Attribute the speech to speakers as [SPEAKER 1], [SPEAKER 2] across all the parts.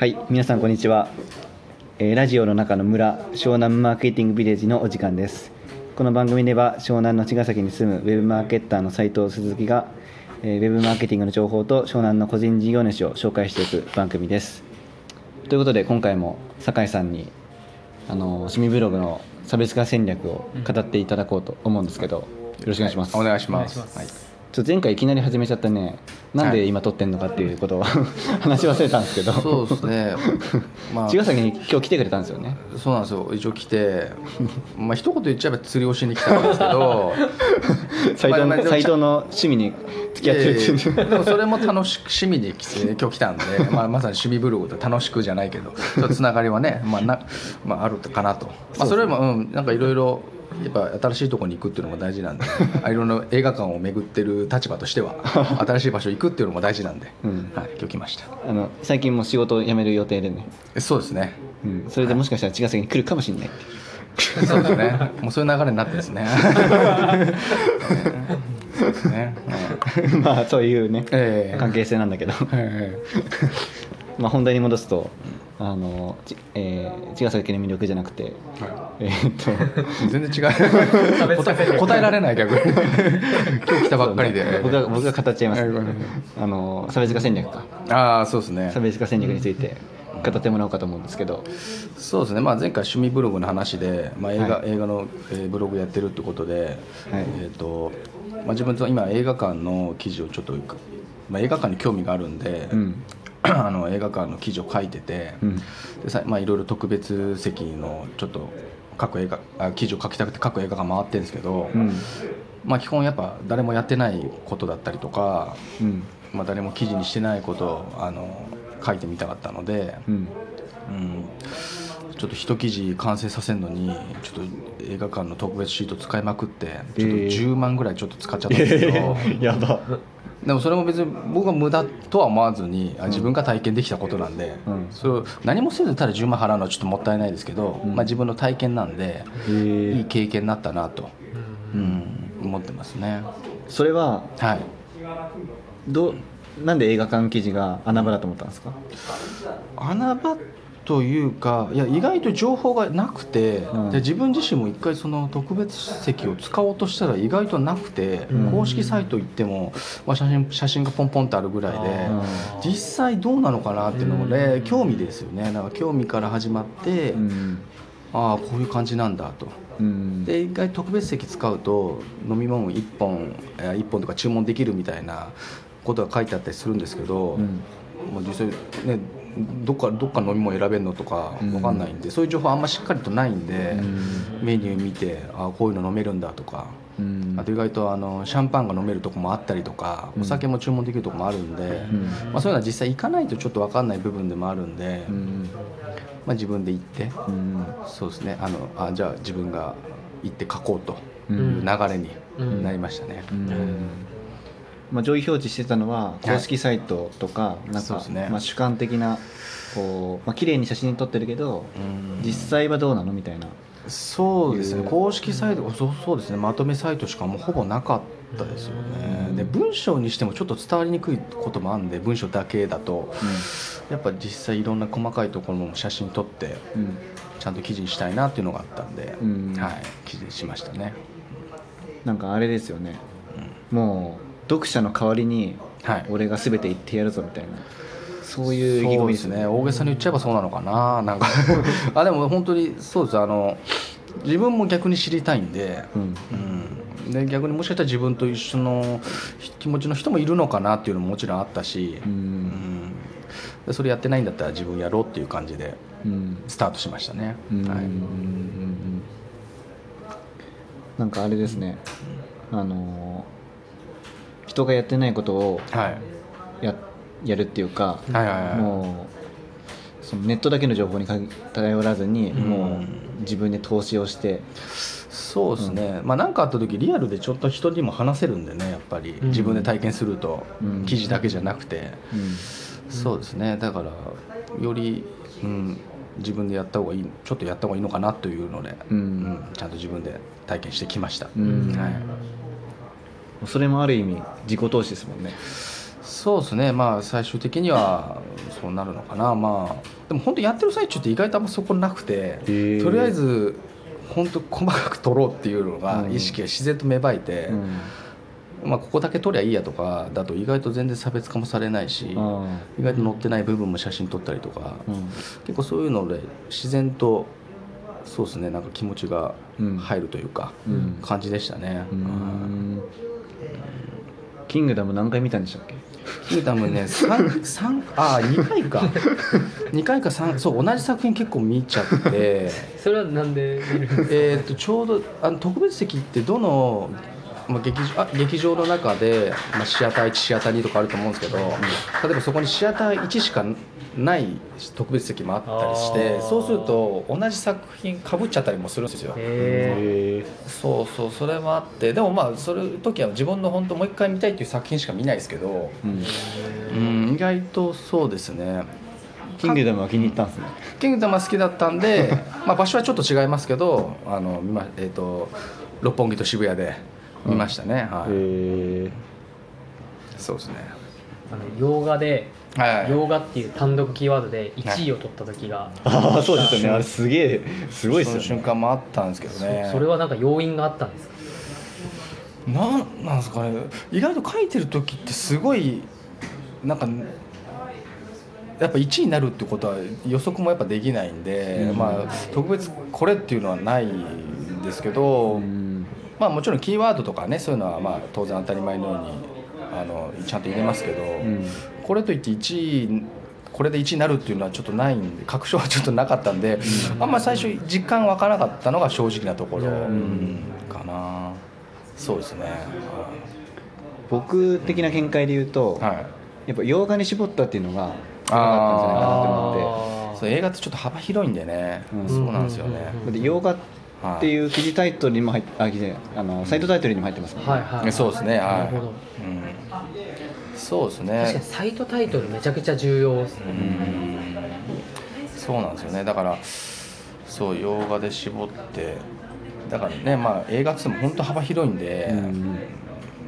[SPEAKER 1] はい皆さんこんにちは、えーラジオの中の村湘南マーケティングビレッジのお時間です。この番組では湘南の茅ヶ崎に住むウェブマーケッターの斉藤鈴木が、えーウェブマーケティングの情報と湘南の個人事業主を紹介していく番組です。ということで今回も酒井さんにあの趣味ブログの差別化戦略を語っていただこうと思うんですけどよろしくお願いします、
[SPEAKER 2] お願いします
[SPEAKER 3] お願いします。
[SPEAKER 2] はい
[SPEAKER 1] ちょ前回いきなり始めちゃったね。なんで今撮ってんのかっていうことを 話し忘れたんですけど。
[SPEAKER 2] そうですね。まあ。
[SPEAKER 1] 茅ヶ崎に今日来てくれたんですよね。
[SPEAKER 2] そうなんですよ。一応来て。まあ一言言っちゃえば釣りをしに来たんですけど。
[SPEAKER 1] 斎藤藤の趣味に付き合ってる
[SPEAKER 2] でもそれも楽しく趣味で来て今日来たんで、まあ、まさに趣味ブログと楽しくじゃないけど。つながりはね、まあなまあ、あるかなと、まあ、それも、うん、なんかいろいろやっぱ新しいところに行くっていうのも大事なんで あいろんな映画館を巡ってる立場としては 新しい場所行くっていうのも大事なんで、
[SPEAKER 1] うん。
[SPEAKER 2] はい、今日来ました。
[SPEAKER 1] あの最近もう仕事を辞める予定でね、
[SPEAKER 2] えそうですね。
[SPEAKER 1] うん、それでもしかしたら茅ヶ崎に来るかもしれない
[SPEAKER 2] そうですね。もうそういう流れになってですね。ね。
[SPEAKER 1] まあそういうね、
[SPEAKER 2] ええ。
[SPEAKER 1] 関係性なんだけど。
[SPEAKER 2] え
[SPEAKER 1] まあ本題に戻すとあの、ちえー茅ヶ崎の魅力じゃなくて、えーっと
[SPEAKER 2] え全然違う。答え答えられない逆に。今日来たばっかりで。
[SPEAKER 1] 僕が僕が語っちゃいます、
[SPEAKER 2] はいごめんなさい
[SPEAKER 1] あの差別化戦略か
[SPEAKER 2] ああそうですね
[SPEAKER 1] 差。別化戦略について語ってもらおうかと思うんですけど、
[SPEAKER 2] そうですね。まあ前回趣味ブログの話で、まあ映画、
[SPEAKER 1] はい
[SPEAKER 2] 映画の、えーブログやってるってことで、
[SPEAKER 1] はい
[SPEAKER 2] えっ、とまあ自分と今映画館の記事をちょっとまあ映画館に興味があるんで。
[SPEAKER 1] うん
[SPEAKER 2] あの映画館の記事を書いてて、
[SPEAKER 1] うん。
[SPEAKER 2] でさまあ、いろいろ特別席のちょっと各映画あ記事を書きたくて各映画館回ってるんですけど、
[SPEAKER 1] うん。
[SPEAKER 2] まあ、基本やっぱ誰もやってないことだったりとか、
[SPEAKER 1] うん。
[SPEAKER 2] まあ、誰も記事にしてないことをあの書いてみたかったので、
[SPEAKER 1] うん。
[SPEAKER 2] うん、ちょっと一記事完成させるのにちょっと映画館の特別シート使いまくってちょっと
[SPEAKER 1] えー。
[SPEAKER 2] 10万ぐらいちょっと使っちゃったんですけど。
[SPEAKER 1] やば
[SPEAKER 2] でもそれも別に僕は無駄とは思わずにあ自分が体験できたことなんで、
[SPEAKER 1] うん。
[SPEAKER 2] それを何もせずただ10万払うのはちょっともったいないですけど、
[SPEAKER 1] うん。
[SPEAKER 2] まあ、自分の体験なんでいい経験になったなと、うん思ってますね。
[SPEAKER 1] それは
[SPEAKER 2] はい。
[SPEAKER 1] どうなんで映画館記事が穴場だと思ったんですか？
[SPEAKER 2] 穴場というかいや意外と情報がなくて、
[SPEAKER 1] うん。
[SPEAKER 2] で自分自身も一回その特別席を使おうとしたら意外となくて、
[SPEAKER 1] うん。
[SPEAKER 2] 公式サイト行っても、まあ、写真写真がポンポンってあるぐらいで。
[SPEAKER 1] うん。
[SPEAKER 2] 実際どうなのかなっていうのもね、興味ですよね。だから興味から始まって、
[SPEAKER 1] うん。
[SPEAKER 2] ああこういう感じなんだと。
[SPEAKER 1] うん。
[SPEAKER 2] で意外と特別席使うと飲み物1本えー1本とか注文できるみたいなことが書いてあったりするんですけど、
[SPEAKER 1] うん
[SPEAKER 2] もう実際ねどっかどっか飲み物選べるのとか
[SPEAKER 1] うん。
[SPEAKER 2] 分かんないんで、そういう情報あんましっかりとないんで、
[SPEAKER 1] うん。
[SPEAKER 2] メニュー見てああこういうの飲めるんだとか。
[SPEAKER 1] うん。
[SPEAKER 2] あと意外とあのシャンパンが飲めるとこもあったりとか、
[SPEAKER 1] うん。
[SPEAKER 2] お酒も注文できるとこもあるんで、
[SPEAKER 1] うん。
[SPEAKER 2] まあ、そういうのは実際行かないとちょっと分かんない部分でもあるんで、
[SPEAKER 1] うん。
[SPEAKER 2] まあ、自分で行って
[SPEAKER 1] うん。
[SPEAKER 2] そうですね。あのあじゃあ自分が行って書こうと
[SPEAKER 1] う
[SPEAKER 2] いうん。流れに
[SPEAKER 3] うん。
[SPEAKER 2] なりましたね。
[SPEAKER 1] うんまあ、上位表示してたのは
[SPEAKER 2] はい。
[SPEAKER 1] 公式サイトとか、なんか、まあ、主観的なこう、まあ綺麗に写真撮ってるけど
[SPEAKER 2] うん。
[SPEAKER 1] 実際はどうなのみたいな。
[SPEAKER 2] そうですね。公式サイトそうそうですね。まとめサイトしかもうほぼなかったですよね、
[SPEAKER 1] うん。
[SPEAKER 2] で文章にしてもちょっと伝わりにくいこともあるんで文章だけだとやっぱ実際いろんな細かいところも写真撮って
[SPEAKER 1] うん。
[SPEAKER 2] ちゃんと記事にしたいなっていうのがあったんで、
[SPEAKER 1] うん。
[SPEAKER 2] はい。記事にしましたね、
[SPEAKER 1] なんかあれですよね。もう読者の代わりに
[SPEAKER 2] はい。
[SPEAKER 1] 俺が全て言ってやるぞみたいな。そういう意気込みですすね。
[SPEAKER 2] 大げさに言っちゃえばそうなのかな。なんか。あでも本当にそうです。あの自分も逆に知りたいんで,、
[SPEAKER 1] うん。
[SPEAKER 2] うん、で逆にもしかしたら自分と一緒の気持ちの人もいるのかなっていうのももちろんあったし、
[SPEAKER 1] う
[SPEAKER 2] うん。
[SPEAKER 1] ん
[SPEAKER 2] でそれやってないんだったら自分やろうっていう感じで
[SPEAKER 1] うん。
[SPEAKER 2] スタートしましたね、
[SPEAKER 1] うん。
[SPEAKER 2] はい、
[SPEAKER 1] なんかあれですね。あの人がやってないことを
[SPEAKER 2] はい。
[SPEAKER 1] ややるっていうか、もうそのネットだけの情報にか頼らずに、
[SPEAKER 2] うん。
[SPEAKER 1] もう自分で投資をして、
[SPEAKER 2] そうですね、まあ何かあった時リアルでちょっと人にも話せるんでねやっぱり。
[SPEAKER 3] うん。
[SPEAKER 2] 自分で体験すると、
[SPEAKER 1] うん。
[SPEAKER 2] 記事だけじゃなくて、
[SPEAKER 1] うん。
[SPEAKER 2] そうですね。だからより、うん、自分でやった方がいいちょっとやった方がいいのかなというので、
[SPEAKER 1] うん。
[SPEAKER 2] うんちゃんと自分で体験してきました、
[SPEAKER 1] うん。
[SPEAKER 2] はい、
[SPEAKER 1] それもある意味自己投資ですもんね。
[SPEAKER 2] そうですね。まあ最終的にはそうなるのかな。まあでも本当やってる最中って意外とあんまそこなくて
[SPEAKER 1] ー
[SPEAKER 2] とりあえず本当細かく取ろうっていうのが
[SPEAKER 1] うん。
[SPEAKER 2] 意識が自然と芽生えて、
[SPEAKER 1] うん。
[SPEAKER 2] まあ、ここだけ撮りゃいいやとかだと意外と全然差別化もされないし
[SPEAKER 1] あ
[SPEAKER 2] 意外と載ってない部分も写真撮ったりとか、
[SPEAKER 1] ーうん。
[SPEAKER 2] 結構そういうので自然とそうですね。なんか気持ちが
[SPEAKER 1] うん。
[SPEAKER 2] 入るというか、
[SPEAKER 1] うん。
[SPEAKER 2] 感じでしたね、
[SPEAKER 1] うーんキングダム何回見たんでしたっけ？
[SPEAKER 2] キングダムね三三あ2回か。2回か3そう同じ作品結構見ちゃって。
[SPEAKER 3] それはなんで見るんですか？
[SPEAKER 2] えーとちょうどあの特別席ってどの、まあ、劇場あ劇場の中で、まあ、シアター1シアター2とかあると思うんですけど、例えばそこにシアター1しかない特別席もあったりしてそうすると同じ作品かぶっちゃったりもするんですよ。そうそうそれもあってでもまあそれ時は自分の本当もう一回見たいっていう作品しか見ないですけど、
[SPEAKER 1] うん。
[SPEAKER 2] うん、意外とそうですね。
[SPEAKER 1] キングダムは気に入ったんですね。
[SPEAKER 2] キングダムは好きだったんで、まあ、場所はちょっと違いますけどあの見ま、えー、と六本木と渋谷で見ましたね、はい、
[SPEAKER 1] へ
[SPEAKER 2] そうですね。
[SPEAKER 3] あの洋画で
[SPEAKER 2] はい。
[SPEAKER 3] 洋画っていう単独キーワードで1位を取った時が、
[SPEAKER 1] ああそうですよね。あれすげえすごいっ
[SPEAKER 2] その
[SPEAKER 1] すよね。
[SPEAKER 2] 瞬間もあったんですけどね。
[SPEAKER 3] それはなんか要因があったんですか？
[SPEAKER 2] なんなんですかね。意外と書いてる時ってすごいなんかやっぱ1位になるってことは予測もやっぱできないんで、
[SPEAKER 1] うん。
[SPEAKER 2] まあ特別これっていうのはないんですけど、
[SPEAKER 1] うん
[SPEAKER 2] まあもちろんキーワードとかねそういうのはまあ当然当たり前のようにあのちゃんと入れますけど、
[SPEAKER 1] うん。
[SPEAKER 2] これといって1位これで1位になるっていうのはちょっとないんで確証はちょっとなかったんで、あんま最初実感湧かなかったのが正直なところ、かな。そうですね。
[SPEAKER 1] 僕的な見解で言うと、
[SPEAKER 2] はい。
[SPEAKER 1] やっぱ洋画に絞ったっていうのが良かったんじゃないかなって思って。
[SPEAKER 2] 映画ってちょっと幅広いんでね、
[SPEAKER 1] うん。
[SPEAKER 2] そうなんですよね、
[SPEAKER 3] うん。
[SPEAKER 1] で洋画っていう記事タイトルにも入っあ記事あのサイトタイトルにも入ってますもんね。
[SPEAKER 3] はいはい。
[SPEAKER 2] そうですね。はい。
[SPEAKER 3] なるほど。
[SPEAKER 2] うん、そうです
[SPEAKER 3] 確かに
[SPEAKER 2] ね
[SPEAKER 3] サイトタイトルめちゃくちゃ重要ですね。
[SPEAKER 2] うん。そうなんですよね。だからそう洋画で絞って。だからねまあ映画っつっても本当幅広いんで、
[SPEAKER 1] うん。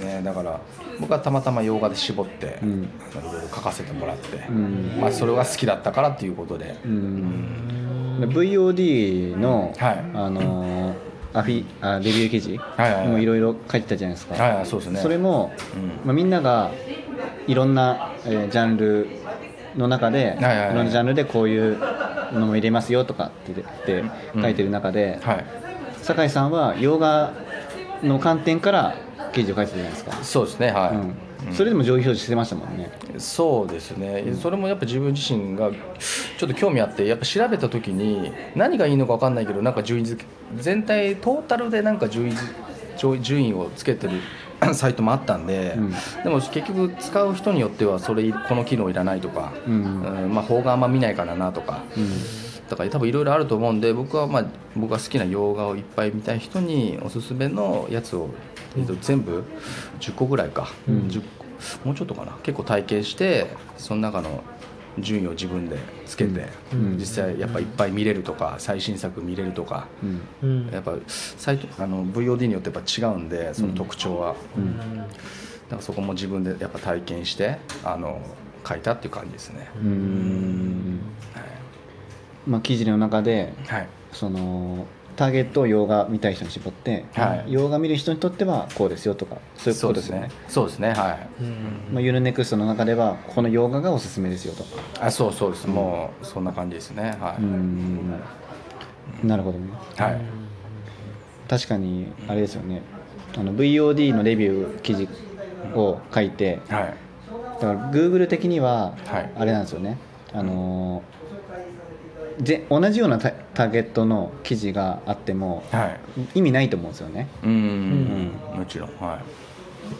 [SPEAKER 2] ね、だから僕はたまたま洋画で絞って、
[SPEAKER 1] うん。
[SPEAKER 2] いろいろ書かせてもらって、
[SPEAKER 1] うん。
[SPEAKER 2] まあ、それが好きだったからっていうことで、
[SPEAKER 1] うん。で VOD の、
[SPEAKER 2] はい。
[SPEAKER 1] あのーアフィあレビュー記事
[SPEAKER 2] はいはいはい。
[SPEAKER 1] もいろいろ書いてたじゃないですか、
[SPEAKER 2] はいはいそうですね。
[SPEAKER 1] それも、
[SPEAKER 2] うん。
[SPEAKER 1] まあ、みんながいろんな、えージャンルの中で、い
[SPEAKER 2] はいはい。
[SPEAKER 1] ろんなジャンルでこういうのも入れますよとかって書いてる中で、
[SPEAKER 2] はい。
[SPEAKER 1] 酒井さんは洋画の観点から記事を書いてたじゃないですか、
[SPEAKER 2] そうですねはい、
[SPEAKER 1] うん。それでも上位表示してましたもんね。
[SPEAKER 2] そうですね、それもやっぱ自分自身がちょっと興味あってやっぱ調べた時に何がいいのか分かんないけどなんか順位付け全体トータルでなんか順位順位をつけてる サイトもあったんで、
[SPEAKER 1] うん。
[SPEAKER 2] でも結局使う人によってはそれこの機能いらないとか、
[SPEAKER 1] うん。
[SPEAKER 2] うんまあ邦画あんま見ないからなとか、
[SPEAKER 1] うん。
[SPEAKER 2] だから多分いろいろあると思うんで僕はまあ僕が好きな洋画をいっぱい見たい人におすすめのやつを、えっと全部10個ぐらいか、
[SPEAKER 1] うん。
[SPEAKER 2] 10個もうちょっとかな。結構体験してその中の順位を自分でつけて、
[SPEAKER 1] うん。
[SPEAKER 2] 実際やっぱいっぱい見れるとか最新作見れるとか、
[SPEAKER 1] うん。
[SPEAKER 3] うん。
[SPEAKER 2] やっぱサイトあの VOD によってやっぱ違うんでその特徴は、
[SPEAKER 1] うん。
[SPEAKER 2] だからそこも自分でやっぱ体験してあの書いたっていう感じですね、
[SPEAKER 1] まあ、記事の中で
[SPEAKER 2] はい。
[SPEAKER 1] そのターゲットを洋画見たい人に絞って、
[SPEAKER 2] はい。
[SPEAKER 1] 洋画見る人にとってはこうですよとかそういうことですよね。
[SPEAKER 2] そうですね。はい。
[SPEAKER 3] うん。
[SPEAKER 1] まあ、ユルネクストの中ではこの洋画がおすすめですよと。
[SPEAKER 2] あそうそうです、もうそんな感じですね。は
[SPEAKER 1] うーん。なるほどね。
[SPEAKER 2] い、はい。
[SPEAKER 1] 確かにあれですよね。あの VOD のレビュー記事を書いて
[SPEAKER 2] はい。
[SPEAKER 1] だから Google 的には
[SPEAKER 2] はい。
[SPEAKER 1] あれなんですよね、あのぜ同じようなタターゲットの記事があっても
[SPEAKER 2] はい。
[SPEAKER 1] 意味ないと思うんですよね。
[SPEAKER 2] うんもちろんは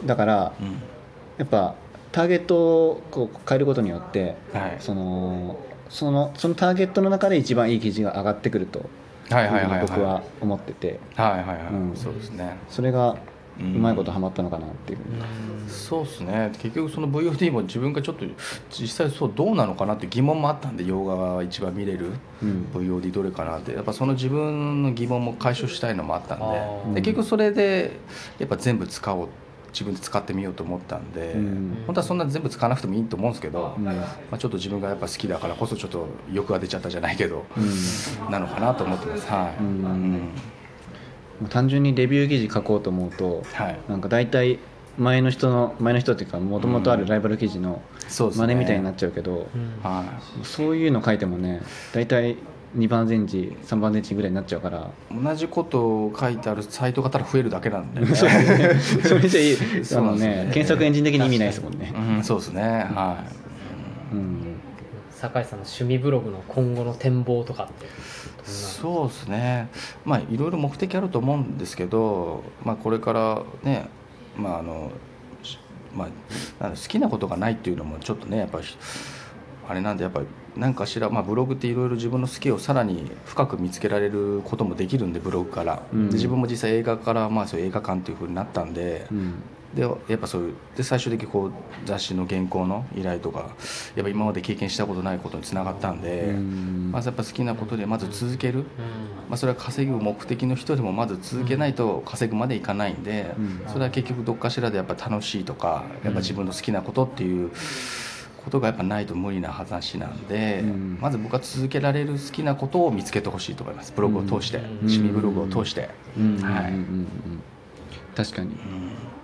[SPEAKER 1] だから
[SPEAKER 2] い、うん。
[SPEAKER 1] やっぱターゲットをこう変えることによって
[SPEAKER 2] はい。
[SPEAKER 1] そのそのそのターゲットの中で一番いい記事が上がってくると
[SPEAKER 2] はいはいはいはい。
[SPEAKER 1] 僕は思ってて。
[SPEAKER 2] はいはいはい、
[SPEAKER 1] うん。
[SPEAKER 2] そうですね。
[SPEAKER 1] それが
[SPEAKER 2] う
[SPEAKER 1] うんまいことハマったのかなっていう。ふうに
[SPEAKER 2] そうですね。結局その VOD も自分がちょっと実際そうどうなのかなって疑問もあったんで洋画が一番見れる
[SPEAKER 1] うん。
[SPEAKER 2] VOD どれかなって。やっぱその自分の疑問も解消したいのもあったん
[SPEAKER 3] あ
[SPEAKER 2] で
[SPEAKER 3] ー。
[SPEAKER 2] で結局それでやっぱ全部使おう自分で使ってみようと思ったんで、
[SPEAKER 1] うん。
[SPEAKER 2] 本当はそんな全部使わなくてもいいと思うんですけど、
[SPEAKER 1] うん。
[SPEAKER 2] まあ、ちょっと自分がやっぱ好きだからこそちょっと欲が出ちゃったじゃないけど、
[SPEAKER 1] うん。
[SPEAKER 2] なのかなと思ってます。はい、
[SPEAKER 1] うん。
[SPEAKER 2] うん
[SPEAKER 1] 単純にレビュー記事書こうと思うと
[SPEAKER 2] はい。
[SPEAKER 1] なんか大体前の人の前の人っていうかもともとあるライバル記事の
[SPEAKER 2] そうですね。
[SPEAKER 1] 真似みたいになっちゃうけど、
[SPEAKER 3] うん。
[SPEAKER 2] は
[SPEAKER 1] そういうの書いてもね大体2番前置3番前置ぐらいになっちゃうから。
[SPEAKER 2] い、同じことを書いてあるサイトがただ増えるだけなんで、ね、
[SPEAKER 1] そうですね。それじゃいい。
[SPEAKER 2] そね。
[SPEAKER 1] ね検索エンジン的に意味ないですもんね。
[SPEAKER 2] うん、そうですね。は
[SPEAKER 1] うん
[SPEAKER 3] 酒井さんの趣味ブログの今後の展望とかって。
[SPEAKER 2] そうですね。まあいろいろ目的あると思うんですけど、まあ、これからねまああのしまあ、好きなことがないっていうのもちょっとねやっぱりあれなんでやっぱり何かしら、まあ、ブログっていろいろ自分の好きをさらに深く見つけられることもできるんでブログから、
[SPEAKER 1] うん。
[SPEAKER 2] で自分も実際映画から、まあ、そう映画館っていうふうになったんで、
[SPEAKER 1] うん
[SPEAKER 2] でやっぱそういうで最終的にこう雑誌の原稿の依頼とかやっぱ今まで経験したことないことにつながったんで、
[SPEAKER 1] うん。
[SPEAKER 2] まずやっぱ好きなことでまず続ける、
[SPEAKER 3] うん。
[SPEAKER 2] まあ、それは稼ぐ目的の人でもまず続けないと稼ぐまでいかないんで、
[SPEAKER 1] うん。
[SPEAKER 2] それは結局どっかしらでやっぱ楽しいとかやっぱ自分の好きなことっていうことがやっぱないと無理な話なんで、
[SPEAKER 1] うん。
[SPEAKER 2] まず僕は続けられる好きなことを見つけてほしいと思います。ブログを通して、
[SPEAKER 3] うん。
[SPEAKER 2] 趣味ブログを通して、
[SPEAKER 1] うん。
[SPEAKER 2] はい。
[SPEAKER 1] うん。うん。うん。確かに。
[SPEAKER 2] うん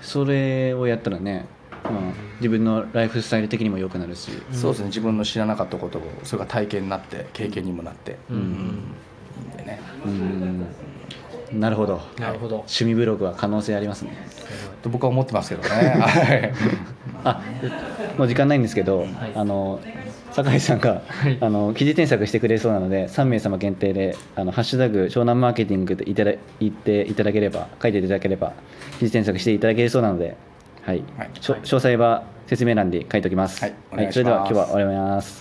[SPEAKER 1] それをやったらね、まあ、自分のライフスタイル的にも良くなるし。
[SPEAKER 2] そうですね。自分の知らなかったことをそれが体験になって経験にもなって、
[SPEAKER 3] うん。
[SPEAKER 2] いいんでね。
[SPEAKER 1] うん。なるほど。
[SPEAKER 3] なるほど。
[SPEAKER 1] 趣味ブログは可能性ありますね。
[SPEAKER 2] と僕は思ってますけどね。は い
[SPEAKER 1] あもう時間ないんですけど、
[SPEAKER 3] い。
[SPEAKER 1] あの酒井さんが、
[SPEAKER 3] はい。
[SPEAKER 1] あの記事添削してくれそうなので3名様限定で「あのハッシュタグ湘南マーケティング」でいただ言っていただければ書いていただければ記事添削していただけるそうなので、はい。
[SPEAKER 2] はい。
[SPEAKER 1] 詳細は説明欄に書いておきます、
[SPEAKER 2] はい。お願いします。
[SPEAKER 1] それでは今日は終わります